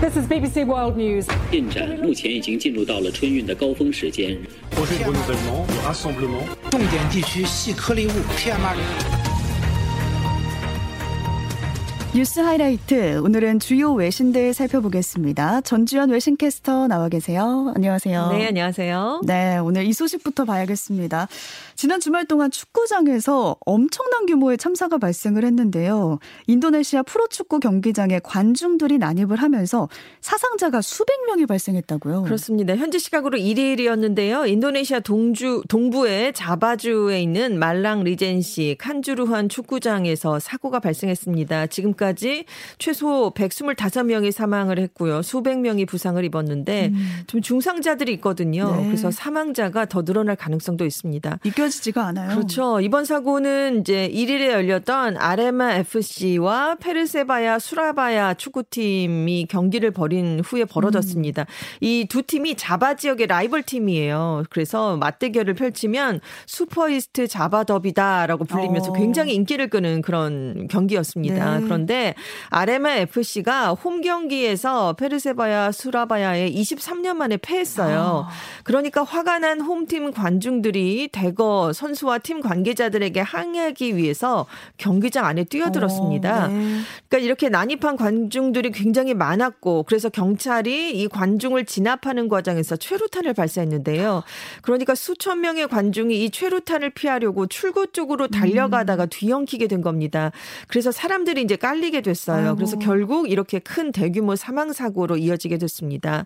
this is bbc world news. 进展目前已经进入到了春运的高峰时间。重点地区细颗粒物 pm 二零五 뉴스 하이라이트 오늘은 주요 외신들 살펴보겠습니다. 전주현 외신캐스터 나와 계세요. 안녕하세요. 네, 안녕하세요. 네, 오늘 이 소식부터 봐야겠습니다. 지난 주말 동안 축구장에서 엄청난 규모의 참사가 발생을 했는데요. 인도네시아 프로축구 경기장에 관중들이 난입을 하면서 사상자가 수백 명이 발생했다고요. 그렇습니다. 현지 시각으로 1일이었는데요. 인도네시아 동주 동부의 자바주에 있는 말랑 리젠시 칸주루한 축구장에서 사고가 발생했습니다. 지금까지 최소 125명이 사망을 했고요. 수백 명이 부상을 입었는데 음. 좀 중상자들이 있거든요. 네. 그래서 사망자가 더 늘어날 가능성도 있습니다. 믿겨지지가 않아요. 그렇죠. 이번 사고는 이제 1일에 열렸던 아레마 FC와 페르세바야 수라바야 축구팀이 경기를 벌인 후에 벌어졌습니다. 이두 팀이 자바 지역의 라이벌 팀이에요. 그래서 맞대결을 펼치면 슈퍼 이스트 자바 더비다라고 불리면서 어. 굉장히 인기를 끄는 그런 경기였습니다. 네. 그런데 아레마 FC가 홈 경기에서 페르세바야 수라바야에 23년 만에 패했어요. 아. 그러니까 화가 난 홈팀 관중들이 대거 선수와 팀 관계자들에게 항의하기 위해서 경기장 안에 뛰어들었습니다. 어, 네. 그러니까 이렇게 난입한 관중들이 굉장히 많았고 그래서 경찰이 이 관중을 진압하는 과정에서 최루탄을 발사했는데요. 그러니까 수천 명의 관중이 이 최루탄을 피하려고 출구 쪽으로 달려가다가 음. 뒤엉키게 된 겁니다. 그래서 사람들이 이제 깔 리게 됐어요. 아이고. 그래서 결국 이렇게 큰 대규모 사망 사고로 이어지게 됐습니다.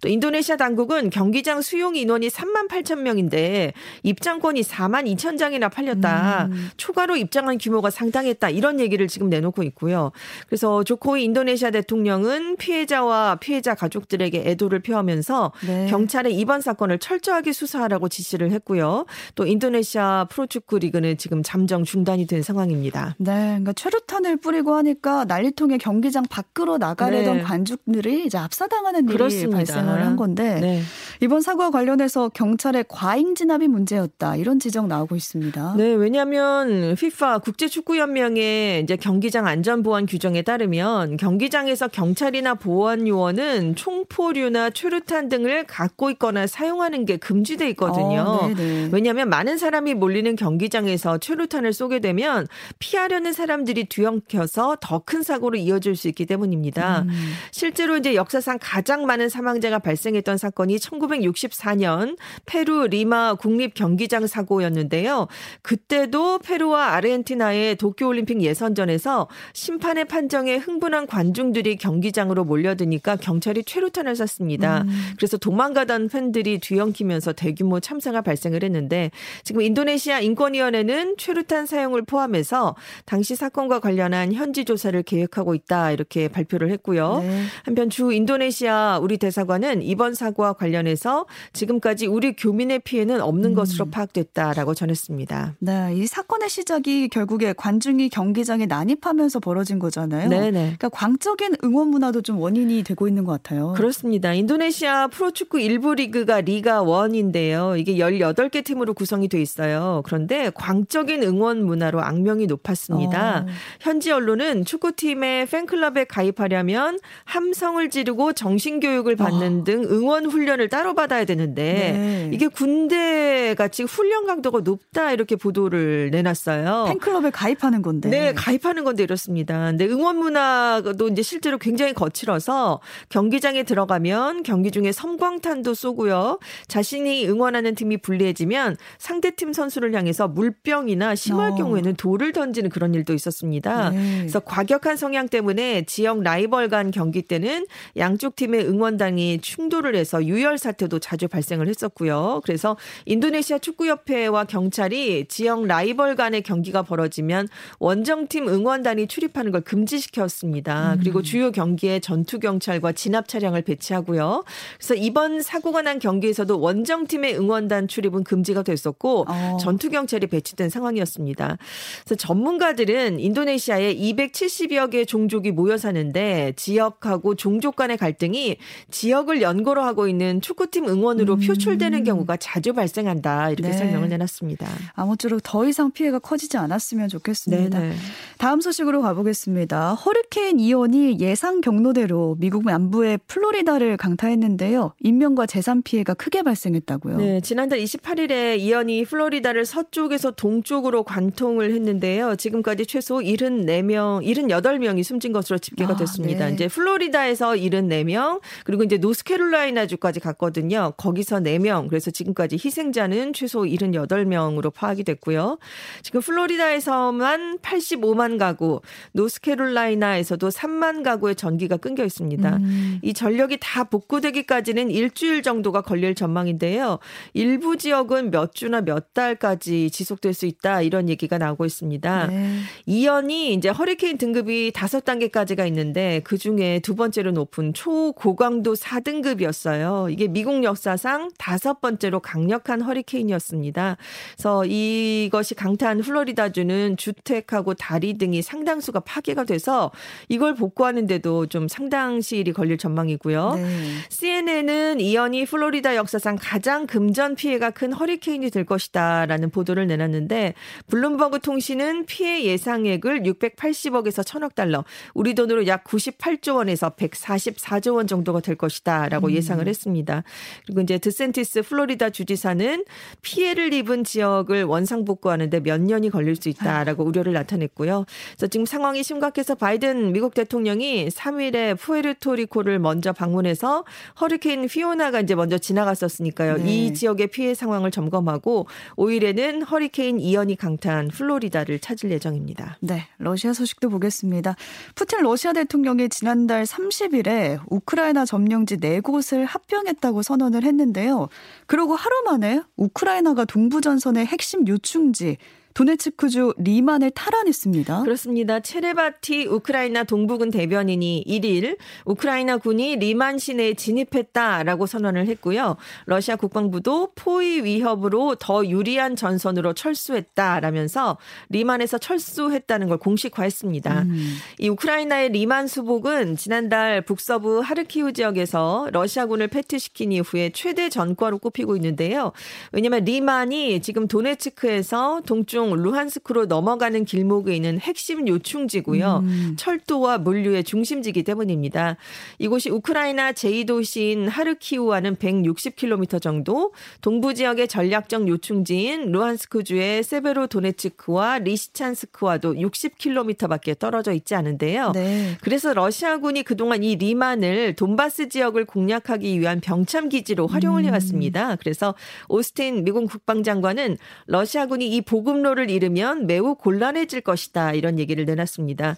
또 인도네시아 당국은 경기장 수용 인원이 3만 8천 명인데 입장권이 4만 2천 장이나 팔렸다. 음. 추가로 입장한 규모가 상당했다. 이런 얘기를 지금 내놓고 있고요. 그래서 조코이 인도네시아 대통령은 피해자와 피해자 가족들에게 애도를 표하면서 네. 경찰에 이번 사건을 철저하게 수사하라고 지시를 했고요. 또 인도네시아 프로축구 리그는 지금 잠정 중단이 된 상황입니다. 네, 그러니까 최루탄을 뿌리고 하니까 난리통에 경기장 밖으로 나가려던 네. 관중들이 이제 압사당하는 일이 그렇습니다. 발생을 한 건데 네. 이번 사고와 관련해서 경찰의 과잉 진압이 문제였다 이런 지적 나오고 있습니다. 네, 왜냐하면 FIFA 국제축구연맹의 이제 경기장 안전보안 규정에 따르면 경기장에서 경찰이나 보안 요원은 총포류나 최루탄 등을 갖고 있거나 사용하는 게 금지돼 있거든요. 어, 네네. 왜냐하면 많은 사람이 몰리는 경기장에서 최루탄을 쏘게 되면 피하려는 사람들이 뒤엉켜서 더 큰 사고로 이어질 수 있기 때문입니다. 음. 실제로 이제 역사상 가장 많은 사망자가 발생했던 사건이 1964년 페루 리마 국립 경기장 사고였는데요. 그때도 페루와 아르헨티나의 도쿄올림픽 예선전에서 심판의 판정에 흥분한 관중들이 경기장으로 몰려드니까 경찰이 최루탄을 쐈습니다. 음. 그래서 도망가던 팬들이 뒤엉키면서 대규모 참사가 발생을 했는데 지금 인도네시아 인권위원회는 최루탄 사용을 포함해서 당시 사건과 관련한 현지 조사를 계획하고 있다 이렇게 발표를 했고요. 네. 한편 주 인도네시아 우리 대사관은 이번 사고와 관련해 서 지금까지 우리 교민의 피해는 없는 음. 것으로 파악됐다라고 전했습니다. 네, 이 사건의 시작이 결국에 관중이 경기장에 난입하면서 벌어진 거잖아요. 네네. 그러니까 광적인 응원 문화도 좀 원인이 되고 있는 것 같아요. 그렇습니다. 인도네시아 프로축구 일부 리그가 리가 1인데요. 이게 18개 팀으로 구성이 돼 있어요. 그런데 광적인 응원 문화로 악명이 높았습니다. 어. 현지 언론은 축구팀의 팬클럽에 가입하려면 함성을 지르고 정신교육을 받는 등 응원 훈련을 따로 받아야 되는데 아. 네. 이게 군대 같이 훈련 강도가 높다 이렇게 보도를 내놨어요. 팬클럽에 가입하는 건데. 네, 가입하는 건데 이렇습니다. 근데 응원 문화도 이제 실제로 굉장히 거칠어서 경기장에 들어가면 경기 중에 섬광탄도 쏘고요. 자신이 응원하는 팀이 불리해지면 상대 팀 선수를 향해서 물병이나 심할 어. 경우에는 돌을 던지는 그런 일도 있었습니다. 네. 그래서 과격한 성향 때문에 지역 라이벌 간 경기 때는 양쪽 팀의 응원단이 충돌을 해서 유혈 사태 도 자주 발생을 했었고요. 그래서 인도네시아 축구협회와 경찰이 지역 라이벌 간의 경기가 벌어지면 원정팀 응원단이 출입하는 걸 금지시켰습니다. 그리고 주요 경기에 전투 경찰과 진압 차량을 배치하고요. 그래서 이번 사고가 난 경기에서도 원정팀의 응원단 출입은 금지가 됐었고 어. 전투 경찰이 배치된 상황이었습니다. 그래서 전문가들은 인도네시아에 70여 개 종족이 모여 사는데 지역하고 종족 간의 갈등이 지역을 연고로 하고 있는 축구 팀 응원으로 음. 표출되는 경우가 자주 발생한다. 이렇게 네. 설명을 내놨습니다. 아무쪼록 더 이상 피해가 커지지 않았으면 좋겠습니다. 네네. 다음 소식으로 가보겠습니다. 허리케인 이언이 예상 경로대로 미국 남부의 플로리다를 강타했는데요. 인명과 재산 피해가 크게 발생했다고요. 네, 지난달 28일에 이언이 플로리다를 서쪽에서 동쪽으로 관통을 했는데요. 지금까지 최소 74명, 78명이 숨진 것으로 집계가 아, 됐습니다. 네. 이제 플로리다에서 74명, 그리고 이제 노스캐롤라이나주까지 갔거든요. 거기서 4명. 그래서 지금까지 희생자는 최소 78명으로 파악이 됐고요. 지금 플로리다에서만 85만 가구, 노스캐롤라이나에서도 3만 가구의 전기가 끊겨 있습니다. 음. 이 전력이 다 복구되기까지는 일주일 정도가 걸릴 전망인데요. 일부 지역은 몇 주나 몇 달까지 지속될 수 있다 이런 얘기가 나오고 있습니다. 네. 이연이 이제 허리케인 등급이 다섯 단계까지가 있는데 그 중에 두 번째로 높은 초고강도 4등급이었어요. 이게 미국 역사상 다섯 번째로 강력한 허리케인이었습니다. 그래서 이것이 강타한 플로리다주는 주택하고 다리 등이 상당수가 파괴가 돼서 이걸 복구하는데도 좀 상당 시일이 걸릴 전망이고요. 네. CNN은 이연이 플로리다 역사상 가장 금전 피해가 큰 허리케인이 될 것이다라는 보도를 내놨는데 블룸버그 통신은 피해 예상액을 680억에서 1000억 달러, 우리 돈으로 약 98조 원에서 144조 원 정도가 될 것이다라고 예상을 했습니다. 그리고 이제 디샌티스 플로리다 주지사는 피해를 입은 지역을 원상 복구하는데 몇 년이 걸릴 수 있다라고 우려를 나타냈고요. 그래서 지금 상황이 심각해서 바이든 미국 대통령이 3일에 푸에르토리코를 먼저 방문해서 허리케인 피오나가 이제 먼저 지나갔었으니까요. 네. 이 지역의 피해 상황을 점검하고 5일에는 허리케인 이언이 강타한 플로리다를 찾을 예정입니다. 네, 러시아 소식도 보겠습니다. 푸틴 러시아 대통령이 지난달 30일에 우크라이나 점령지 4곳을 합병했다고 선언을 했는데요. 그러고 하루 만에 우크라이나가 동부전선의 핵심 요충지 도네츠크주 리만을 탈환했습니다. 그렇습니다. 체레바티 우크라이나 동부군 대변인이 1일 우크라이나 군이 리만 시내에 진입했다라고 선언을 했고요. 러시아 국방부도 포위 위협으로 더 유리한 전선으로 철수했다라면서 리만에서 철수했다는 걸 공식화했습니다. 음. 이 우크라이나의 리만 수복은 지난달 북서부 하르키우 지역에서 러시아군을 패퇴시킨 이후에 최대 전과로 꼽히고 있는데요. 왜냐하면 리만이 지금 도네츠크에서 동쪽 루한스크로 넘어가는 길목에 있는 핵심 요충지고요. 음. 철도와 물류의 중심지기 때문입니다. 이곳이 우크라이나 제2도시인 하르키우와는 160km 정도, 동부 지역의 전략적 요충지인 루한스크주의 세베로도네츠크와 리시찬스크와도 60km밖에 떨어져 있지 않은데요. 네. 그래서 러시아군이 그동안 이 리만을 돈바스 지역을 공략하기 위한 병참 기지로 활용을 음. 해왔습니다. 그래서 오스틴 미국 국방장관은 러시아군이 이 보급로 를 잃으면 매우 곤란해질 것이다 이런 얘기를 내놨습니다.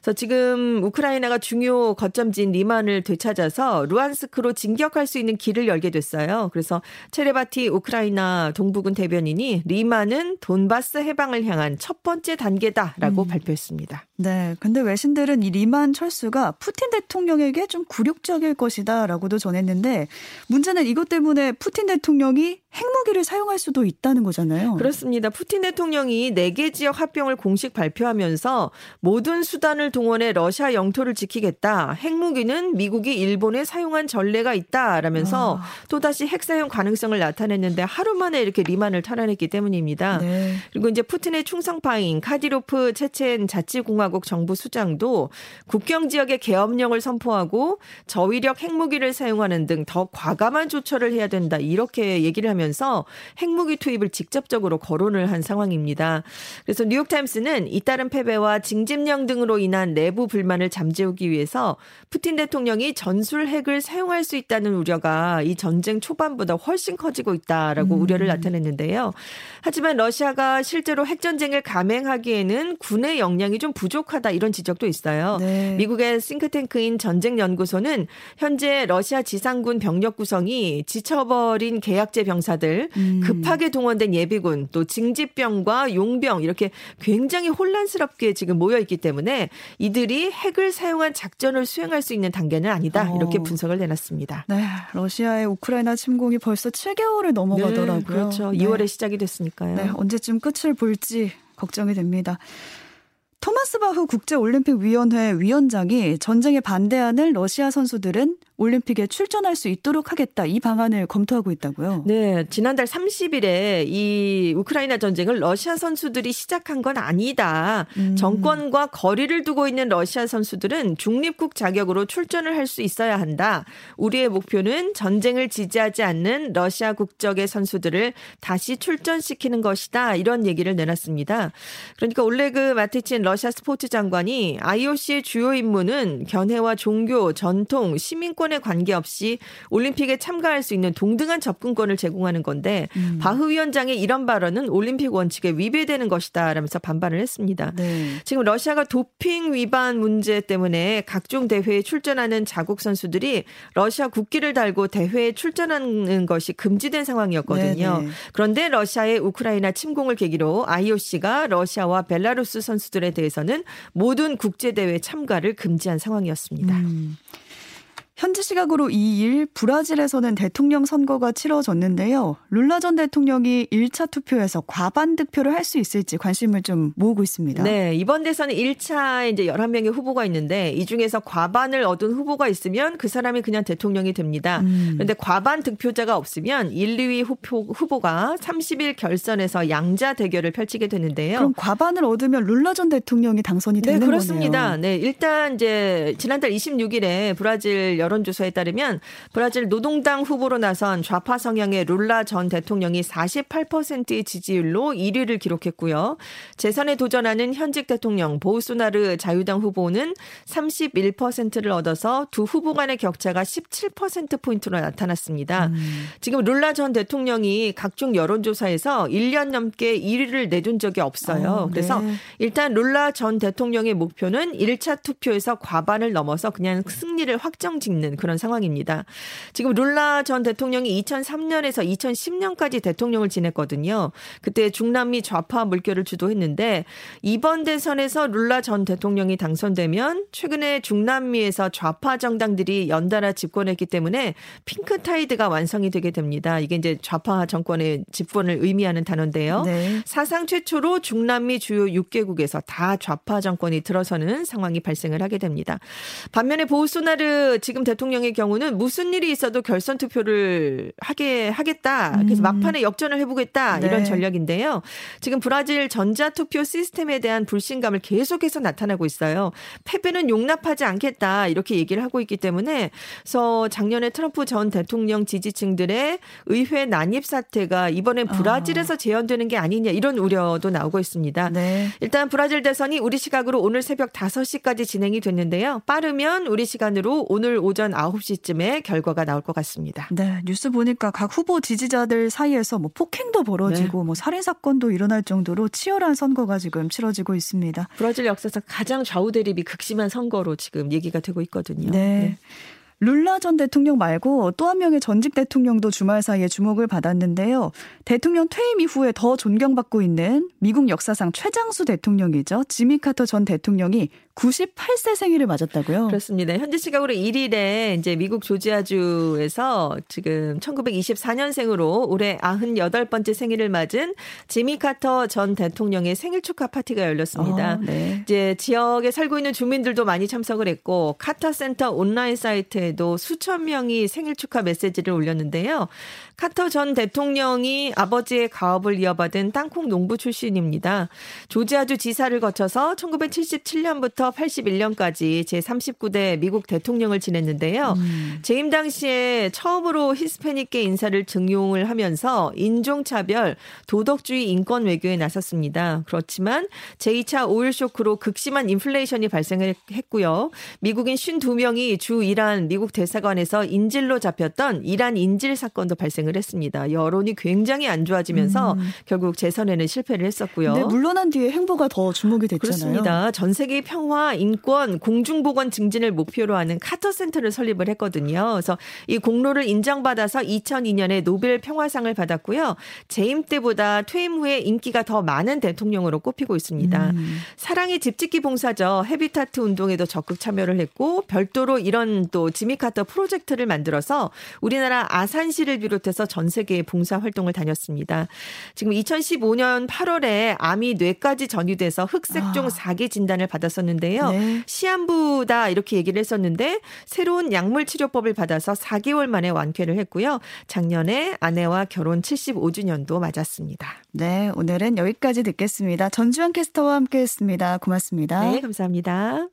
그래서 지금 우크라이나가 중요 거점지인 리만을 되찾아서 루한스크로 진격할 수 있는 길을 열게 됐어요. 그래서 체레바티 우크라이나 동부군 대변인이 리만은 돈바스 해방을 향한 첫 번째 단계다라고 음. 발표했습니다. 네. 근데 외신들은 이 리만 철수가 푸틴 대통령에게 좀 굴욕적일 것이다라고도 전했는데 문제는 이것 때문에 푸틴 대통령이 핵무기를 사용할 수도 있다는 거잖아요. 그렇습니다. 푸틴 대통령이 4개 지역 합병을 공식 발표하면서 모든 수단을 동원해 러시아 영토를 지키겠다. 핵무기는 미국이 일본에 사용한 전례가 있다 라면서 아. 또다시 핵 사용 가능성을 나타냈는데 하루 만에 이렇게 리만을 탈환했기 때문입니다. 네. 그리고 이제 푸틴의 충성파인 카디로프 체첸 자치공화 국 정부 수장도 국경 지역의 계엄령을 선포하고 저위력 핵무기를 사용하는 등 더 과감한 조처를 해야 된다 이렇게 얘기를 하면서 핵무기 투입을 직접적으로 거론을 한 상황입니다. 그래서 뉴욕타임스는 잇따른 패배와 징집령 등으로 인한 내부 불만을 잠재우기 위해서 푸틴 대통령이 전술 핵을 사용할 수 있다는 우려가 이 전쟁 초반보다 훨씬 커지고 있다라고 음. 우려를 나타냈는데요. 하지만 러시아가 실제로 핵전쟁을 감행하기에는 군의 역량이 좀 부족 하다 이런 지적도 있어요. 네. 미국의 싱크탱크인 전쟁연구소는 현재 러시아 지상군 병력 구성이 지쳐버린 계약제 병사들, 음. 급하게 동원된 예비군, 또 징집병과 용병 이렇게 굉장히 혼란스럽게 지금 모여 있기 때문에 이들이 핵을 사용한 작전을 수행할 수 있는 단계는 아니다 이렇게 어. 분석을 내놨습니다. 네, 러시아의 우크라이나 침공이 벌써 7개월을 넘어가더라고요. 네, 그렇죠. 네. 2월에 시작이 됐으니까요. 네, 언제쯤 끝을 볼지 걱정이 됩니다. 토마스 바흐 국제올림픽위원회 위원장이 전쟁에 반대하는 러시아 선수들은 올림픽에 출전할 수 있도록 하겠다 이 방안을 검토하고 있다고요. 네, 지난달 30일에 이 우크라이나 전쟁을 러시아 선수들이 시작한 건 아니다. 음. 정권과 거리를 두고 있는 러시아 선수들은 중립국 자격으로 출전을 할 수 있어야 한다. 우리의 목표는 전쟁을 지지하지 않는 러시아 국적의 선수들을 다시 출전시키는 것이다. 이런 얘기를 내놨습니다. 그러니까 올레그 마티친 러시아 스포츠 장관이 IOC의 주요 임무는 견해와 종교, 전통, 시민권 선거권에 관계없이 올림픽에 참가할 수 있는 동등한 접근권을 제공하는 건데 음. 바흐 위원장의 이런 발언은 올림픽 원칙에 위배되는 것이다라면서 반발을 했습니다. 네. 지금 러시아가 도핑 위반 문제 때문에 각종 대회에 출전하는 자국 선수들이 러시아 국기를 달고 대회에 출전하는 것이 금지된 상황이었거든요. 네네. 네. 그런데 러시아의 우크라이나 침공을 계기로 IOC가 러시아와 벨라루스 선수들에 대해서는 모든 국제 대회 참가를 금지한 상황이었습니다. 음. 현지 시각으로 2일 브라질에서는 대통령 선거가 치러졌는데요. 룰라 전 대통령이 1차 투표에서 과반 득표를 할 수 있을지 관심을 좀 모으고 있습니다. 네, 이번 대선은 1차 이제 11명의 후보가 있는데 이 중에서 과반을 얻은 후보가 있으면 그 사람이 그냥 대통령이 됩니다. 음. 그런데 과반 득표자가 없으면 1, 2위 후보, 후보가 30일 결선에서 양자 대결을 펼치게 되는데요. 그럼 과반을 얻으면 룰라 전 대통령이 당선이 되는 네, 그렇습니다. 거네요. 네, 일단 이제 지난달 26일에 브라질 여론조사에 따르면 브라질 노동당 후보로 나선 좌파 성향의 룰라 전 대통령이 48%의 지지율로 1위를 기록했고요. 재선에 도전하는 현직 대통령 보우소나르 자유당 후보는 31%를 얻어서 두 후보 간의 격차가 17%포인트로 나타났습니다. 음. 지금 룰라 전 대통령이 각종 여론조사에서 1년 넘게 1위를 내둔 적이 없어요. 어, 네. 그래서 일단 룰라 전 대통령의 목표는 1차 투표에서 과반을 넘어서 그냥 승리를 확정 짓는 있는 그런 상황입니다. 지금 룰라 전 대통령이 2003년에서 2010년까지 대통령을 지냈거든요. 그때 중남미 좌파 물결을 주도했는데 이번 대선에서 룰라 전 대통령이 당선되면 최근에 중남미에서 좌파 정당들이 연달아 집권했기 때문에 핑크 타이드가 완성이 되게 됩니다. 이게 이제 좌파 정권의 집권을 의미하는 단어인데요. 네. 사상 최초로 중남미 주요 6개국에서 다 좌파 정권이 들어서는 상황이 발생을 하게 됩니다. 반면에 보우소나르 지금 대통령의 경우는 무슨 일이 있어도 결선 투표를 하게 하겠다. 그래서 음. 막판에 역전을 해보겠다 이런 네. 전략인데요. 지금 브라질 전자 투표 시스템에 대한 불신감을 계속해서 나타나고 있어요. 패배는 용납하지 않겠다 이렇게 얘기를 하고 있기 때문에 그래서 작년에 트럼프 전 대통령 지지층들의 의회 난입 사태가 이번엔 아. 브라질에서 재현되는 게 아니냐 이런 우려도 나오고 있습니다. 네. 일단 브라질 대선이 우리 시각으로 오늘 새벽 5시까지 진행이 됐는데요. 빠르면 우리 시간으로 오늘 오전 오전 9시쯤에 결과가 나올 것 같습니다. 네, 뉴스 보니까 각 후보 지지자들 사이에서 뭐 폭행도 벌어지고 네. 뭐 살인 사건도 일어날 정도로 치열한 선거가 지금 치러지고 있습니다. 브라질 역사상 가장 좌우 대립이 극심한 선거로 지금 얘기가 되고 있거든요. 네. 네. 룰라 전 대통령 말고 또 한 명의 전직 대통령도 주말 사이에 주목을 받았는데요. 대통령 퇴임 이후에 더 존경받고 있는 미국 역사상 최장수 대통령이죠. 지미 카터 전 대통령이 98세 생일을 맞았다고요? 그렇습니다. 현지 시각으로 1일에 이제 미국 조지아주에서 지금 1924년생으로 올해 98번째 생일을 맞은 지미 카터 전 대통령의 생일 축하 파티가 열렸습니다. 어, 네. 이제 지역에 살고 있는 주민들도 많이 참석을 했고 카터 센터 온라인 사이트에 도 수천 명이 생일 축하 메시지를 올렸는데요. 카터 전 대통령이 아버지의 가업을 이어받은 땅콩 농부 출신입니다. 조지아주 지사를 거쳐서 1977년부터 81년까지 제39대 미국 대통령을 지냈는데요. 음. 재임 당시에 처음으로 히스패닉계 인사를 증용을 하면서 인종차별, 도덕주의 인권 외교에 나섰습니다. 그렇지만 제2차 오일 쇼크로 극심한 인플레이션이 발생했고요. 미국인 52명이 주 이란 미국 대사관에서 인질로 잡혔던 이란 인질 사건도 발생 진행을 했습니다. 여론이 굉장히 안 좋아지면서 음. 결국 재선에는 실패를 했었고요. 네, 물러난 뒤에 행보가 더 주목이 됐잖아요. 그렇습니다. 전 세계 평화, 인권, 공중보건 증진을 목표로 하는 카터 센터를 설립을 했거든요. 그래서 이 공로를 인정받아서 2002년에 노벨 평화상을 받았고요. 재임 때보다 퇴임 후에 인기가 더 많은 대통령으로 꼽히고 있습니다. 음. 사랑의 집짓기 봉사죠. 헤비타트 운동에도 적극 참여를 했고 별도로 이런 또 지미 지미 카터 프로젝트를 만들어서 우리나라 아산시를 비롯해서 전 세계에 봉사 활동을 다녔습니다. 지금 2015년 8월에 암이 뇌까지 전이돼서 흑색종 아. 4기 진단을 받았었는데요. 네. 시한부다 이렇게 얘기를 했었는데 새로운 약물 치료법을 받아서 4개월 만에 완쾌를 했고요. 작년에 아내와 결혼 75주년도 맞았습니다. 네, 오늘은 여기까지 듣겠습니다. 전주현 캐스터와 함께했습니다. 고맙습니다. 네, 감사합니다.